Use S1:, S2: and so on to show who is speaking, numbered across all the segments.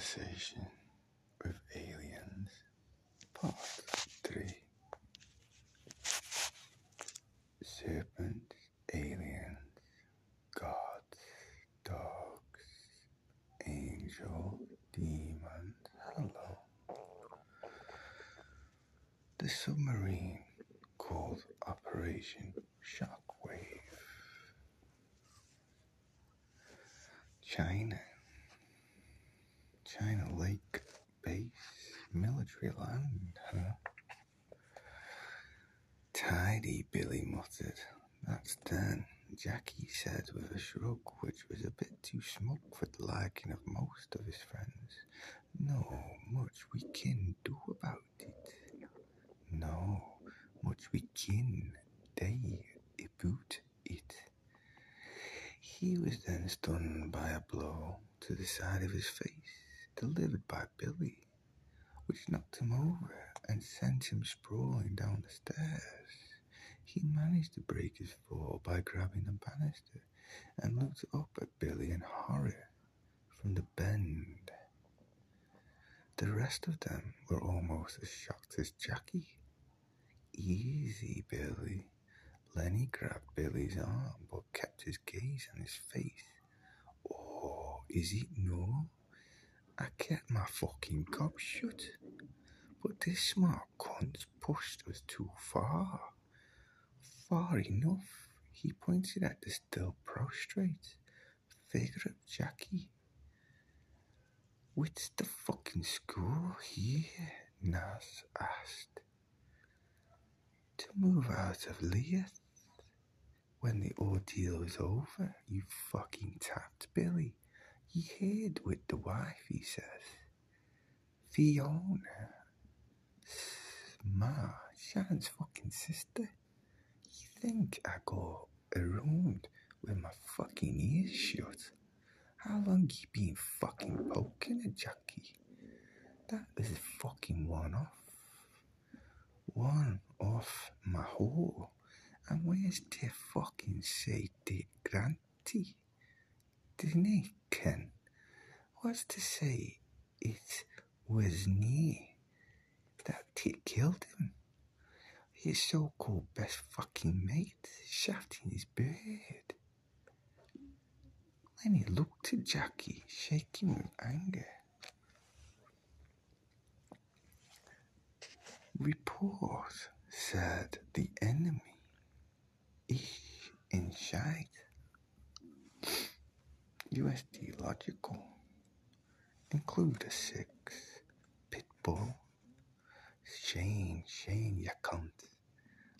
S1: Conversation Huh? Tidy, Billy muttered. That's done, Jackie said with a shrug which was a bit too smug for the liking of most of his friends. No much we can do about it. No much we can day about it. He was then stunned by a blow to the side of his face, delivered by Billy, which knocked him over and sent him sprawling down the stairs. He managed to break his fall by grabbing the banister and looked up at Billy in horror from the bend. The rest of them were almost as shocked as Jackie. Easy, Billy. Lenny grabbed Billy's arm but kept his gaze on his face. Oh, is it no? I kept my fucking gob shut. But this smart cunt's pushed us too far. Far enough. He pointed at the still prostrate figure of Jackie. What's the fucking score here? Nas asked. To move out of Leith when the ordeal is over, you fucking tapped Billy. You hid with the wife, he says. Fiona. Ma, Shannon's fucking sister. You think I go around with my fucking ears shut? How long you been fucking poking at Jackie? That is fucking one off. One off my hole. And where's the fucking say Dick Granty? Ken? What's to say it was me that killed him? His so-called best fucking mate shafting his bird. Then he looked at Jackie, shaking with anger. Report said the enemy is in sight. USD logical. Include a six. Pitbull. Shane, Shane, you cunt.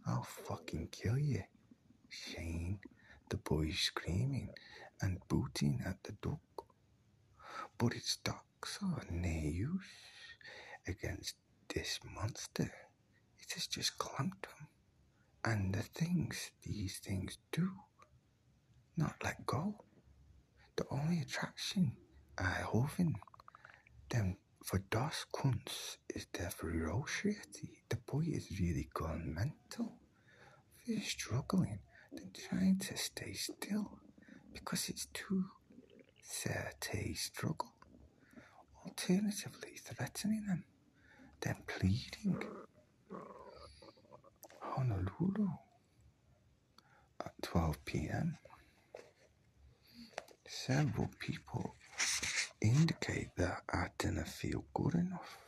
S1: I'll fucking kill you. Shane, the boy screaming and booting at the dog. But its stocks are no use against this monster. It has just clamped him. And the things these things do, not let go. The only attraction I have in them for Das cunts is their ferocity. The boy is really gone mental. We're struggling, then trying to stay still because it's too to struggle. Alternatively, threatening them, then pleading. Honolulu at 12 p.m. Several people indicate that I didn't feel good enough.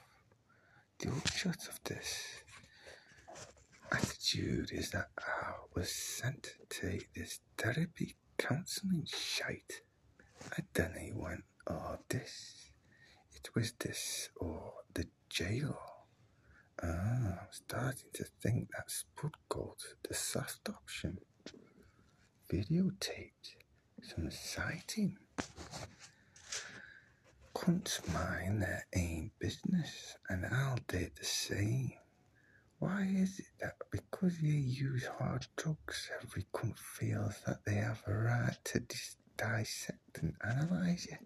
S1: The upshot of this attitude is that I was sent to this therapy counseling shite. I know when or this. It was this or the jail. Ah, I'm starting to think that Spud Gold, the soft option, videotaped some sighting. Cunts mind their own business, and I'll do the same. Why is it that because you use hard drugs, every cunt feels that they have a right to dis- dissect and analyse you?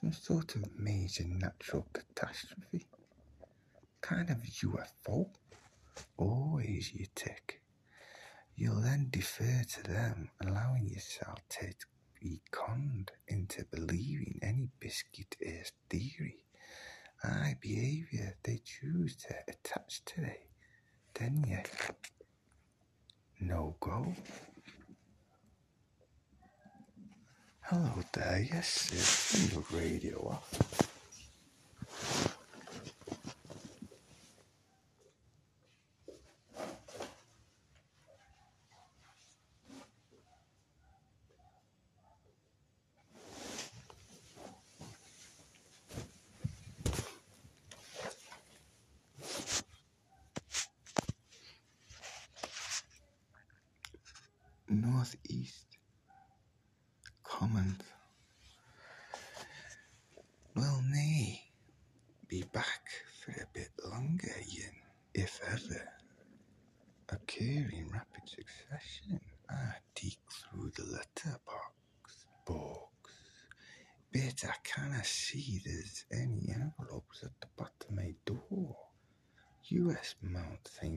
S1: Some sort of major natural catastrophe? Kind of UFO? Always you tick. You'll then defer to them, allowing yourself to be conned into believing any biscuit-ass theory. I behaviour they choose to attach today. Then you no go. Hello there, yes. Turn your radio off. Northeast comment. Well, nay, be back for a bit longer, yin, if ever. Occur in rapid succession. I dig through the letterbox box. Bet I canna see there's any envelopes at the bottom of my door. US Mount St.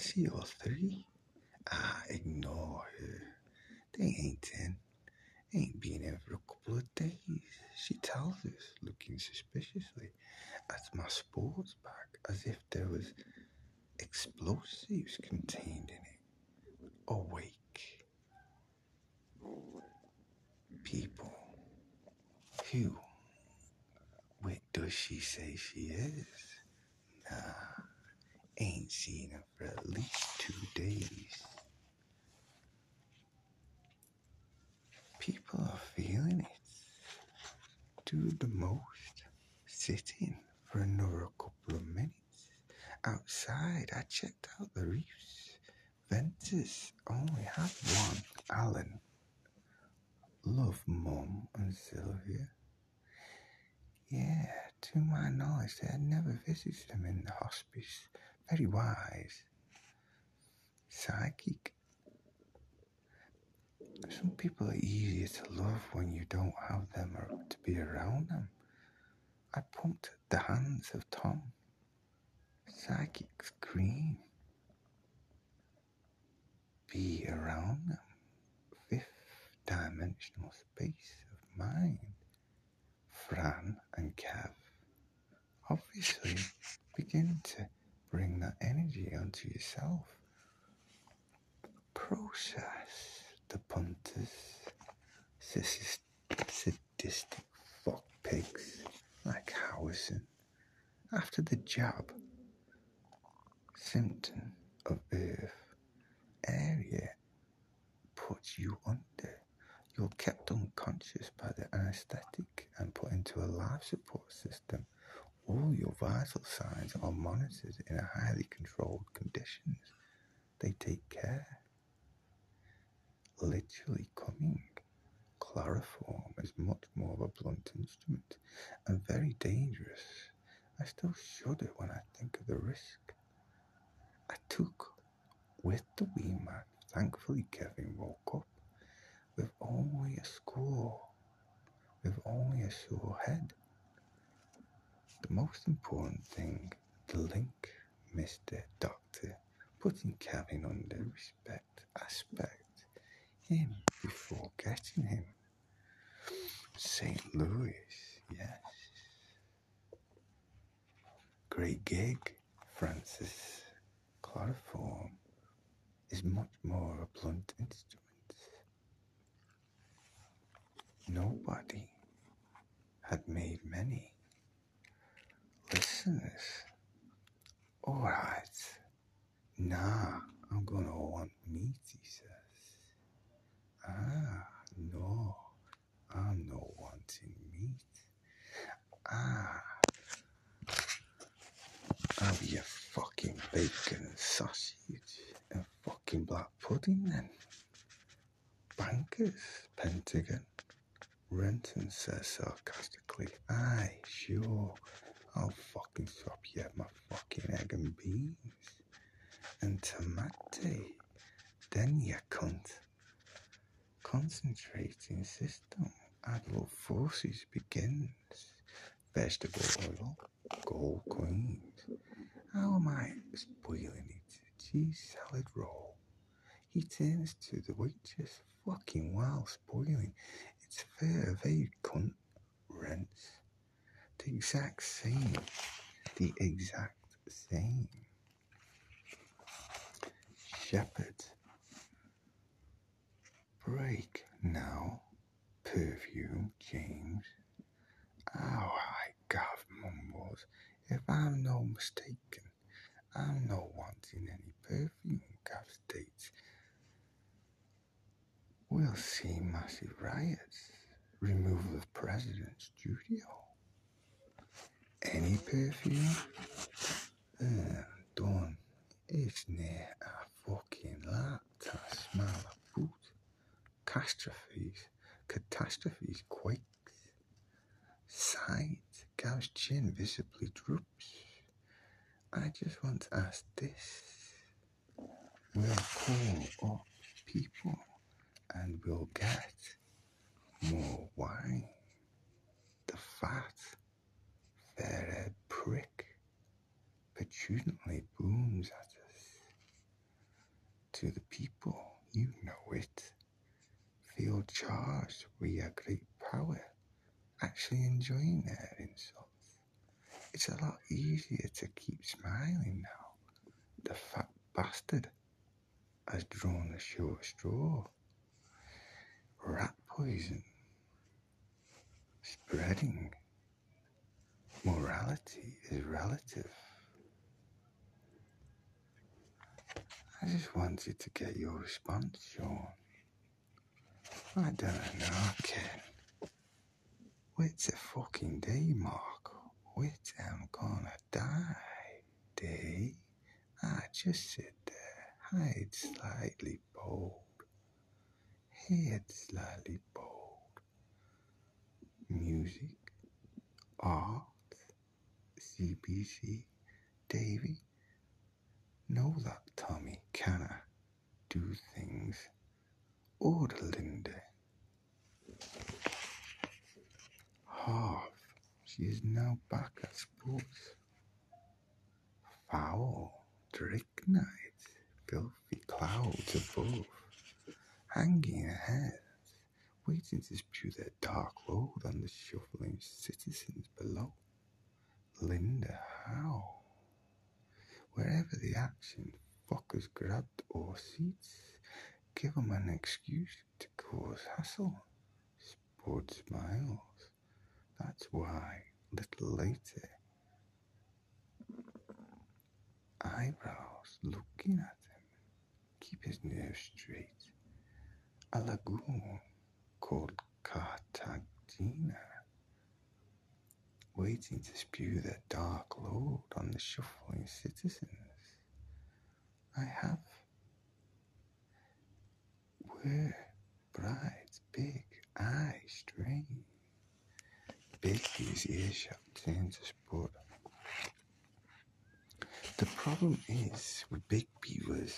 S1: CO3? Ah, ignore her. They ain't in. Ain't been in for a couple of days. She tells us, looking suspiciously at my sports bag as if there was explosives contained in it. Awake. People. Who? Where does she say she is? Nah ain't seen her for at least two days. People are feeling it. Do the most. Sitting for another couple of minutes. Outside, I checked out the reefs. Venters only had one, Alan. Love Mum and Sylvia. Yeah, to my knowledge, they had never visited them in the hospice. Very wise. Psychic. Some people are easier to love when you don't have them or to be around them. I pumped the hands of Tom. Psychic scream. Be around them. Fifth dimensional space of mind. Fran and Cav. Obviously, begin to bring that energy onto yourself. Process the punters, sadistic fuck pigs like Howison. After the jab, symptom of earth area puts you under. You're kept unconscious by the anesthetic and put into a life support system. All your vital signs are monitored in a highly controlled conditions. They take care. Literally coming. Chloroform is much more of a blunt instrument and very dangerous. I still shudder when I think of the risk. I took with the wee man. Thankfully, Kevin woke up with only a score, with only a sore head. The most important thing, the link, Mr. Doctor, putting Kevin under respect aspect, him before getting him. St. Louis, yes. Great gig, Francis. Chloroform is much more a blunt instrument. Nobody had made many listeners. Alright, nah, I'm gonna want meat, he says. Ah, no, I'm not wanting meat. Ah, I'll be a fucking bacon and sausage and fucking black pudding then. Bankers, Pentagon. Renton says sarcastically, Aye, sure, I'll fucking swap you at my fucking egg and beans. And tomato. then you cunt. Concentrating system, adult forces begins. Vegetable oil, gold coins. How am I spoiling it? Cheese salad roll. He turns to the waitress, fucking while spoiling. It's fair, they exact same. The exact same. Shepherd. Break now. Perfume, James. Oh, I gav mumbles. If I'm no mistaken, I'm not wanting any perfume, gav states. We'll see massive riots, removal of president's studio. Any perfume? Uh, done. It's near a fucking lot to smell a boot. Catastrophes, catastrophes, quakes. Sight, Gav's chin visibly droops. I just want to ask this. We'll call up people and we'll get more wine. The fat, fair prick petulantly booms at us. To the people, you know it, feel charged with your great power, actually enjoying their insults. It's a lot easier to keep smiling now. The fat bastard has drawn the short straw. Rat poison spreading. Morality is relative. I just wanted to get your response, Sean. I don't know, Ken. What's a fucking day, Mark? Wait, I'm gonna die. Day? I just sit there, hide slightly bold, head slightly bold. Music, art, CBC, Davy. Know that Tommy canna do things. Order Linda. Half. She is now back at sports. Foul. Drake night. Filthy clouds above. Hanging ahead. Waiting to spew their dark load on the shuffling citizens below. Linda Howe. Wherever the action, fuckers grabbed or seats, give 'em an excuse to cause hassle. Sport smiles. That's why, a little later, eyebrows looking at him, keep his nerves straight. A lagoon called Cartagena, waiting to spew their dark load on the shuffling citizens. I have were bride's big eye strain. Begbie's earshot turns to sport. The problem is with Begbie was,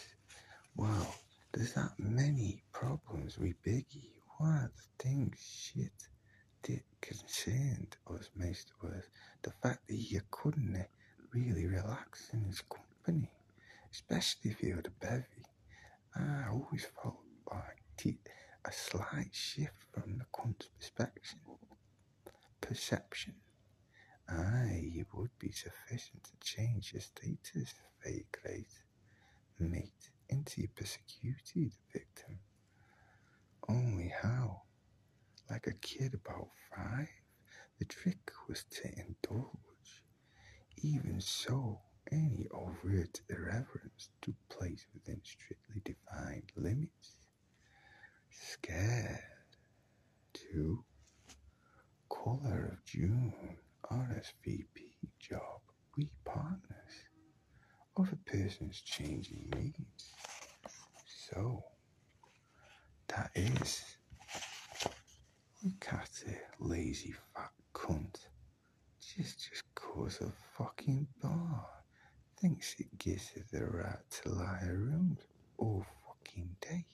S1: well, there's that many problems with Biggie. The things shit that concerned us most was the fact that you couldn't really relax in his company, especially if you had a bevy. I always felt like a slight shift from the cunt's perception. Perception. Aye, it would be sufficient to change your status, great mate, into persecuted victim. Only how? Like a kid about five? The trick was to indulge. Even so, any overt irreverence took place within strictly defined limits. Scared. Two. Color of June. RSVP job. We partners. Other person's changing needs. So, that is. Look at it, lazy fat cunt. Just just cause a fucking bar. Thinks it gives her the right to lie around all fucking day.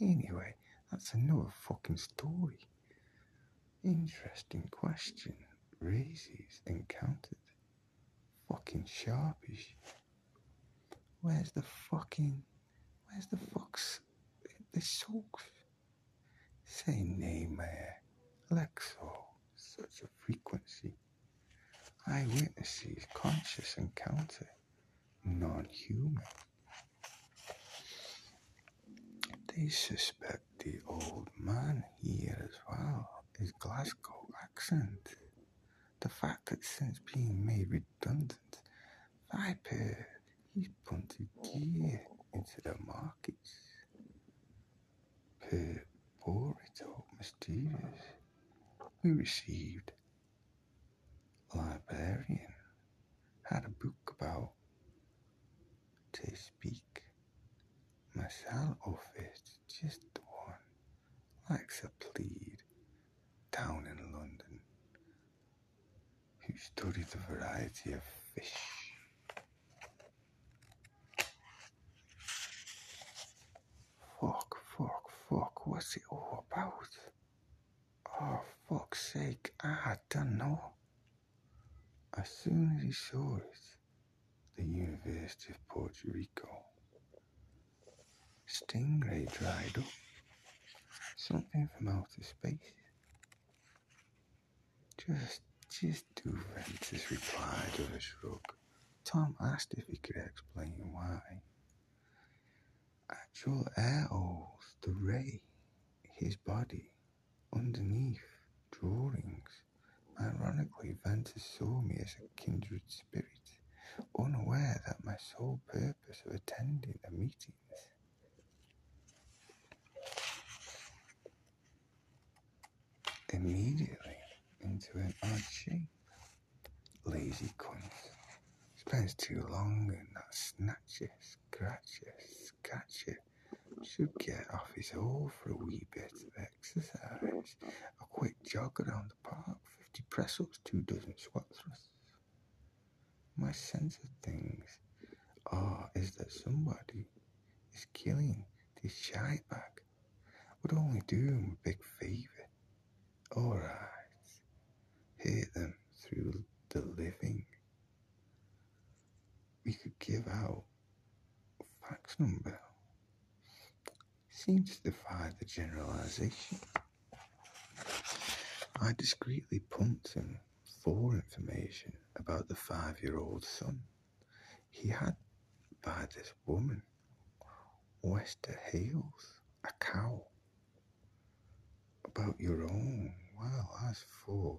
S1: Anyway, that's another fucking story. Interesting question. Raises encountered. Fucking sharpish. Where's the fucking Where's the fox? The soaks. Say name, Alexo. Such a frequency. Eyewitnesses, conscious encounter, non-human. They suspect the old man here as well, his Glasgow accent. The fact that since being made redundant, Viper, he's punted gear into the markets. Per Borito Mysterious, we received Librarian, had a book about to speak. Masal office, just the one, likes a plead down in London, who studied a variety of fish. Fuck, fuck, fuck, what's it all about? Oh, fuck's sake, I don't know. As soon as he saw it, the University of Puerto Rico, Stingray dried up. Something from outer space. Just, just do Venters replied with a shrug. Tom asked if he could explain why. Actual air holes, the ray, his body, underneath, drawings. Ironically, Venters saw me as a kindred spirit, unaware that my sole purpose of attending the meetings immediately into an odd shape. Lazy cunt. Spends too long in that snatcher, scratcher, scratcher. Should get off his hole for a wee bit of exercise. A quick jog around the park, 50 press ups, two dozen squat thrusts. My sense of things are is that somebody is killing this shite bag. Would only do him a big favour. Alright. Hit them through the living. We could give out a fax number. Seems to defy the generalization. I discreetly pumped him for information about the five year old son he had by this woman, Wester Hailes, a cow. About your own, well, as for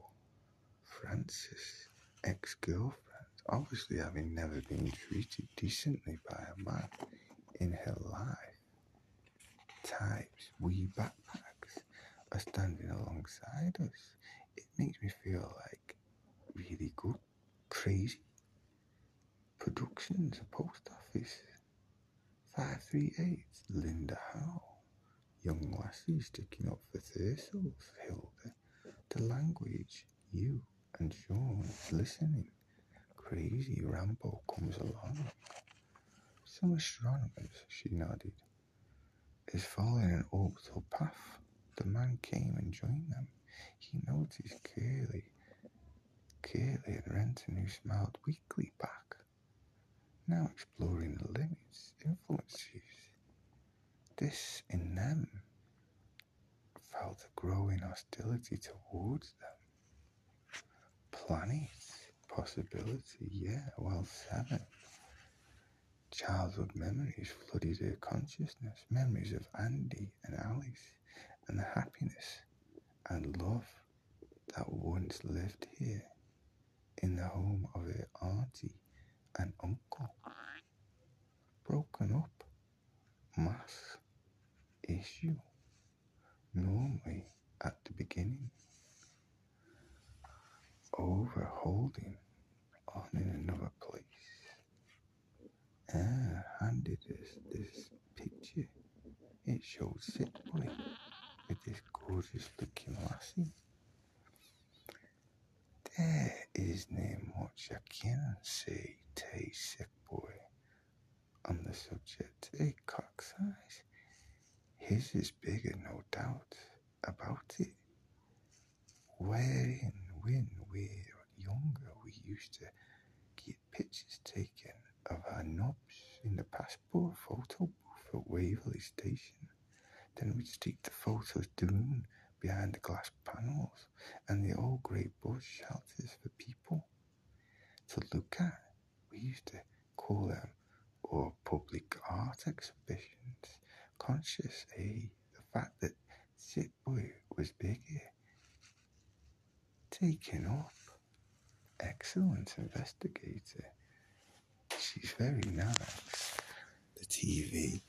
S1: Francis, ex girlfriend, obviously having never been treated decently by a man in her life, types wee backpacks are standing alongside us. It makes me feel like really good, crazy productions, a post office. 538, Linda Howe. Young lassie sticking up for Thursos, Hilda. The language, you and Sean listening. Crazy Rambo comes along. Some astronomers, she nodded, is following an orbital path. The man came and joined them. He noticed Curly, Curly and Renton who smiled weakly back. Now exploring the limits, influences. This in them felt a growing hostility towards them. Planets, possibility, yeah, well, seven. Childhood memories flooded her consciousness, memories of Andy and Alice and the happiness and love that once lived here in the home of her auntie and uncle. Broken up, mass issue, normally at the beginning, over holding on in another place. Ah, handed us this picture. It showed Sick Boy with this gorgeous looking lassie. There is no much I can say to Sick Boy on the subject. A cock size. His is bigger, no doubt about it. Wherein, when were younger, we used to get pictures taken of our knobs in the passport photo booth at Waverley Station. Then we'd stick the photos down behind the glass panels and the old grey bush shelters for people to look at. We used to call them or public art exhibitions, conscious, eh, the fact that Sick Boy was bigger. Taken up. Excellent investigator. She's very nice. The TV.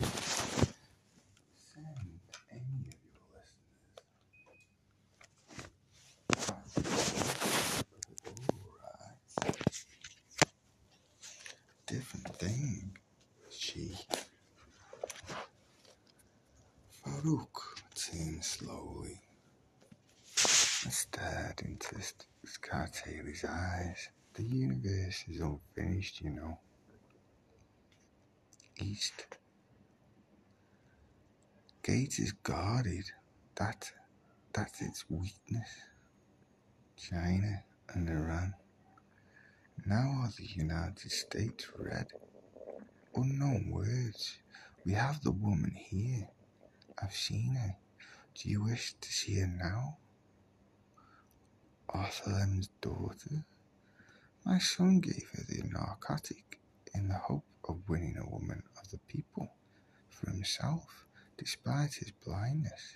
S1: Send any of your listeners. Alright. Different thing. She. Farok turned slowly and stared into Scytale's eyes. The universe is unfinished, you know. East. Gate is guarded. That, that's its weakness. China and Iran. Now are the United States red? Unknown words. We have the woman here. I've seen her. Do you wish to see her now? Arthalem's daughter? My son gave her the narcotic in the hope of winning a woman of the people for himself, despite his blindness.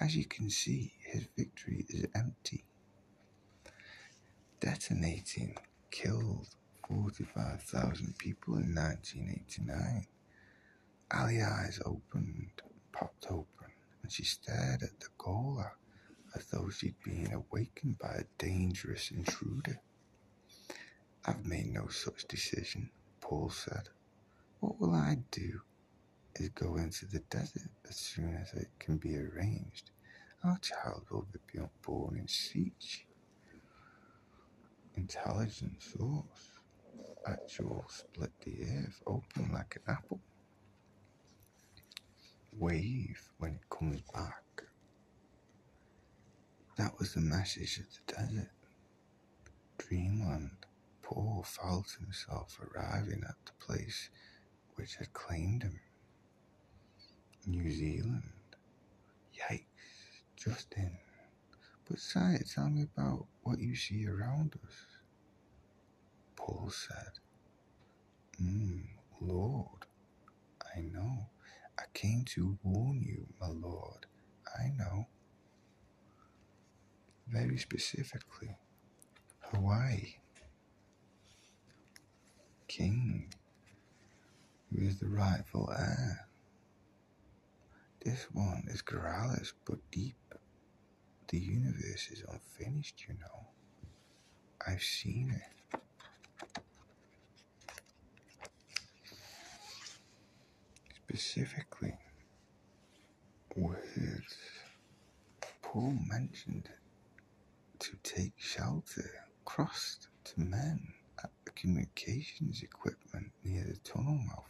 S1: As you can see, his victory is empty. Detonating killed 45,000 people in 1989. Alia's eyes opened, popped open, and she stared at the ghola as though she'd been awakened by a dangerous intruder. I've made no such decision, Paul said. What will I do is go into the desert as soon as it can be arranged. Our child will be born in sietch. Intelligent source. Actual split the earth open like an apple. Wave when it comes back. That was the message of the desert. Dreamland. Paul felt himself arriving at the place which had claimed him. New Zealand. Yikes, just in. But sire, tell me about what you see around us. Paul said, Hmm, Lord, I know. I came to warn you, my lord. I know. Very specifically, Hawaii. King, who is the rightful heir. This one is Corrales, but deep. The universe is unfinished, you know. I've seen it. Specifically, words. Paul mentioned to take shelter crossed to men communications equipment near the tunnel mouth.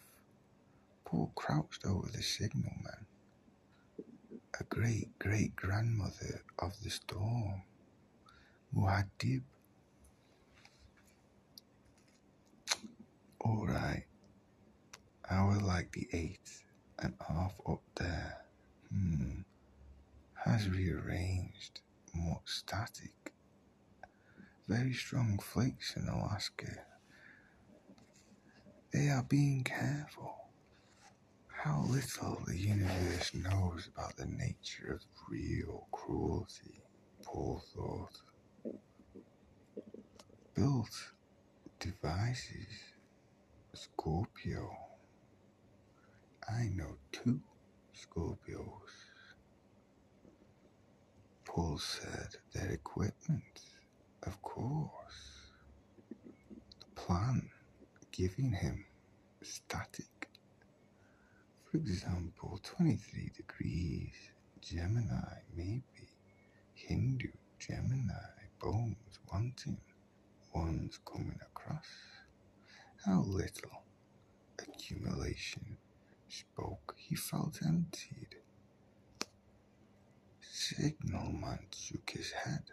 S1: Paul crouched over the signalman. A great great grandmother of the storm, Muad'Dib. All right, I would like the eight and half up there. Hmm, has rearranged more static. Very strong flakes in Alaska. They are being careful. How little the universe knows about the nature of real cruelty, Paul thought. Built devices, Scorpio. I know two Scorpios. Paul said their equipment, of course. The plan giving him static for example, 23 degrees, Gemini, maybe, Hindu, Gemini, bones, wanting, ones coming across. How little accumulation spoke, he felt emptied. Signalman shook his head.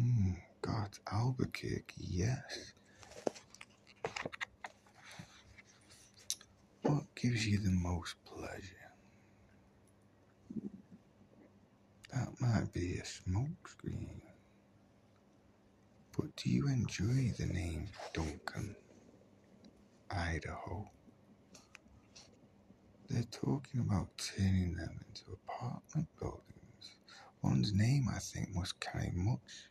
S1: Mm, God's Albuquerque, yes. What gives you the most pleasure? That might be a smokescreen. But do you enjoy the name Duncan, Idaho? They're talking about turning them into apartment buildings. One's name, I think, must carry much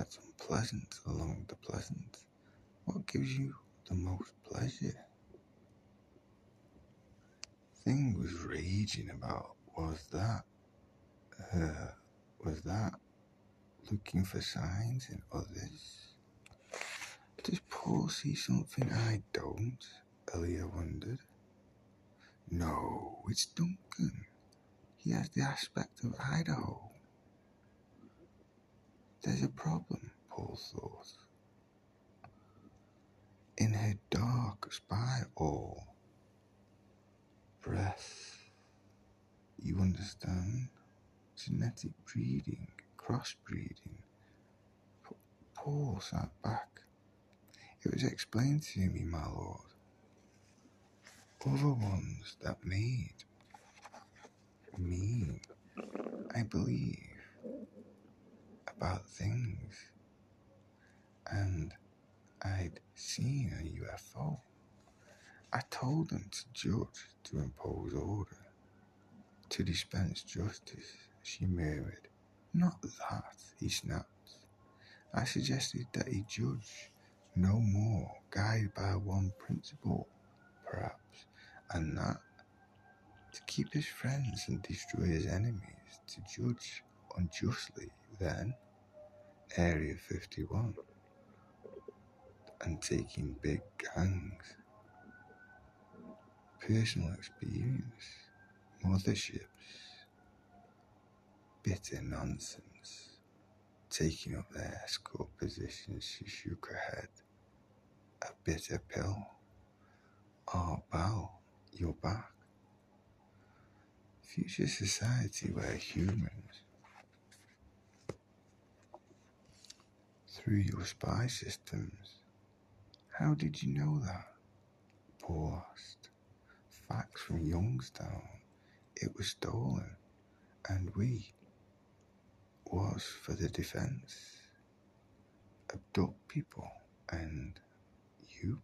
S1: that's unpleasant along the pleasant. What gives you the most pleasure? Thing was raging about was that, uh, was that looking for signs in others? Does Paul see something I don't? Alia wondered. No, it's Duncan. He has the aspect of Idaho. There's a problem, Paul thought. In her dark spy all breath, you understand? Genetic breeding, crossbreeding. Paul sat back. It was explained to me, my lord. Other ones that made me, I believe, about things. And I'd seen a UFO. I told them to judge, to impose order, to dispense justice, she murmured. Not that, he snapped. I suggested that he judge no more, guided by one principle, perhaps, and that to keep his friends and destroy his enemies, to judge unjustly, then Area 51 and taking big gangs. Personal experience, motherships, bitter nonsense. Taking up their escort positions, she shook her head. A bitter pill. Oh, bow, you're back. Future society where humans, through your spy systems, how did you know that? Asked. Facts from Youngstown. It was stolen, and we was for the defense. Abduct people, and you?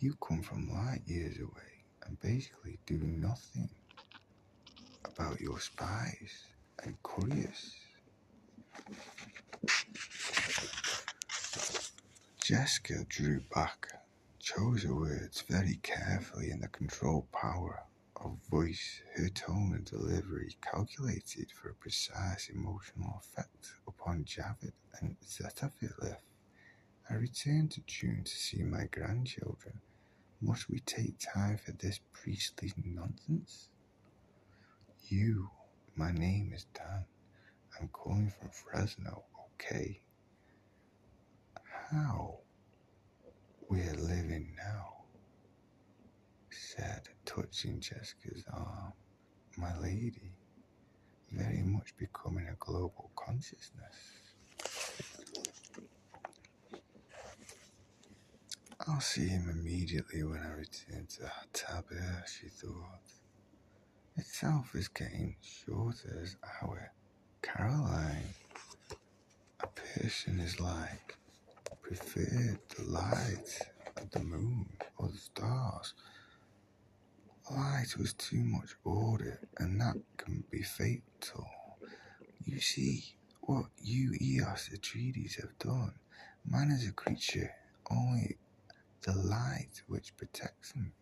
S1: You come from light years away and basically do nothing about your spies and couriers. Jessica drew back, chose her words very carefully in the controlled power of voice, her tone and delivery calculated for a precise emotional effect upon Javid and Zetafilif. I returned to Dune to see my grandchildren. Must we take time for this priestly nonsense? You, my name is Dan. I'm calling from Fresno, okay? How we're living now, said, touching Jessica's arm. My lady, very much becoming a global consciousness. I'll see him immediately when I return to Tabr, she thought. Itself is getting shorter as our Caroline, a person is like preferred the light of the moon or the stars. Light was too much order, and that can be fatal. You see what you Eos Atreides have done. Man is a creature, only the light which protects him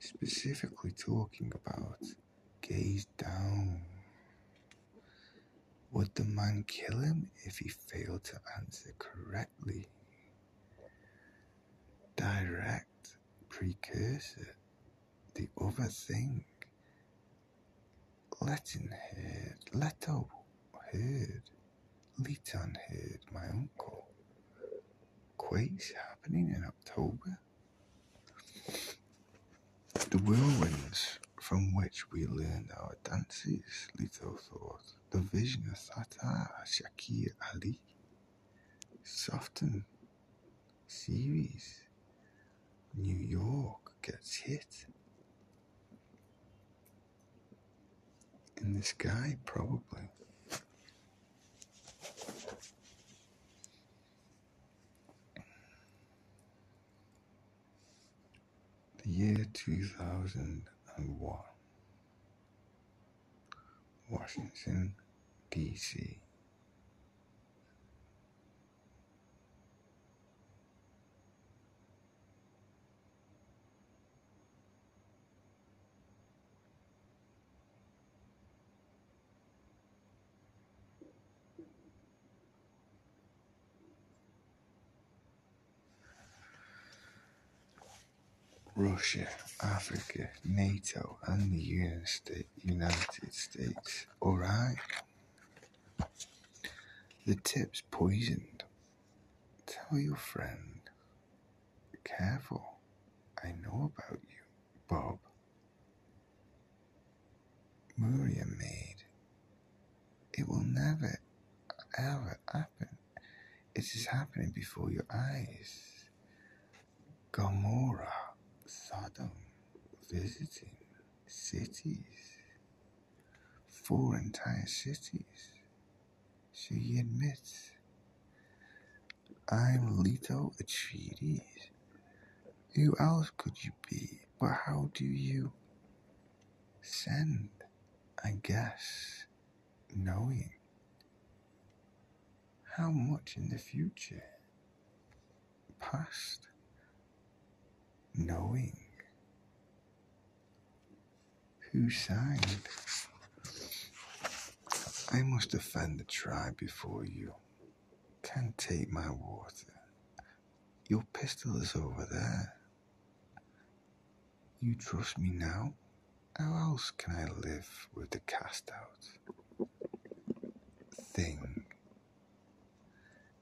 S1: specifically talking about gaze down. Would the man kill him if he failed to answer correctly? Direct precursor, the other thing. Let Letting heard, Leto heard, Leton heard my uncle. Quakes happening in October. The whirlwinds from which we learned our dances, Leto thought. The vision of Tata Shakir Ali. Soften series. New York, gets hit. In the sky, probably. The year 2001. Washington, D.C. Russia, Africa, NATO, and the United States. Alright. The tip's poisoned. Tell your friend. Careful. I know about you, Bob. Muria made. It will never, ever happen. It is happening before your eyes. Gomorrah. Sodom visiting cities, four entire cities. She admits, I'm Leto Atreides. Who else could you be? But how do you send? I guess knowing how much in the future, past knowing who signed. I must offend the tribe before you. Can't take my water. Your pistol is over there. You trust me now? How else can I live with the cast out thing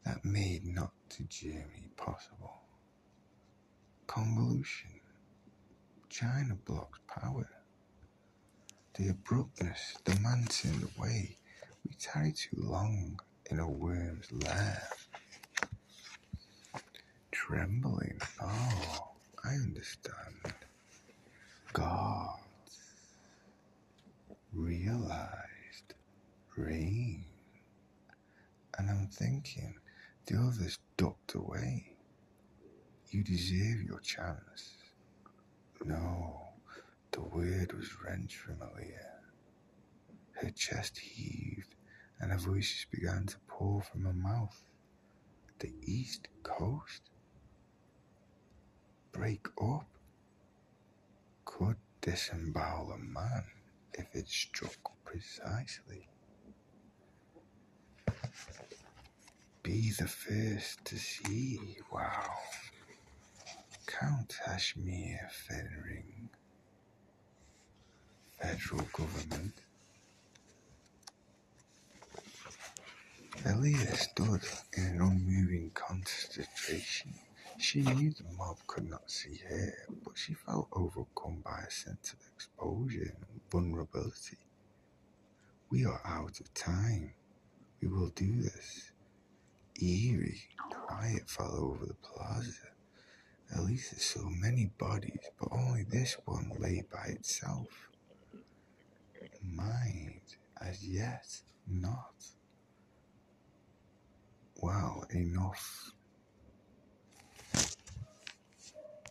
S1: that made not to Jeremy possible? Convolution. China blocks power. The abruptness, the man's in the way. We tarry too long in a worm's lair. Trembling. Oh, I understand. God realized rain. And I'm thinking the others ducked away. You deserve your chance. No, the word was wrenched from her ear. Her chest heaved, and her voices began to pour from her mouth. The East Coast? Break up? Could disembowel a man if it struck precisely. Be the first to see. Wow. Count Kashmir Federing Federal Government. Alia stood in an unmoving concentration. She knew the mob could not see her, but she felt overcome by a sense of exposure and vulnerability. We are out of time. We will do this. Eerie quiet fell over the plaza. At least there's so many bodies, but only this one lay by itself. Mind, as yet, not. Well, enough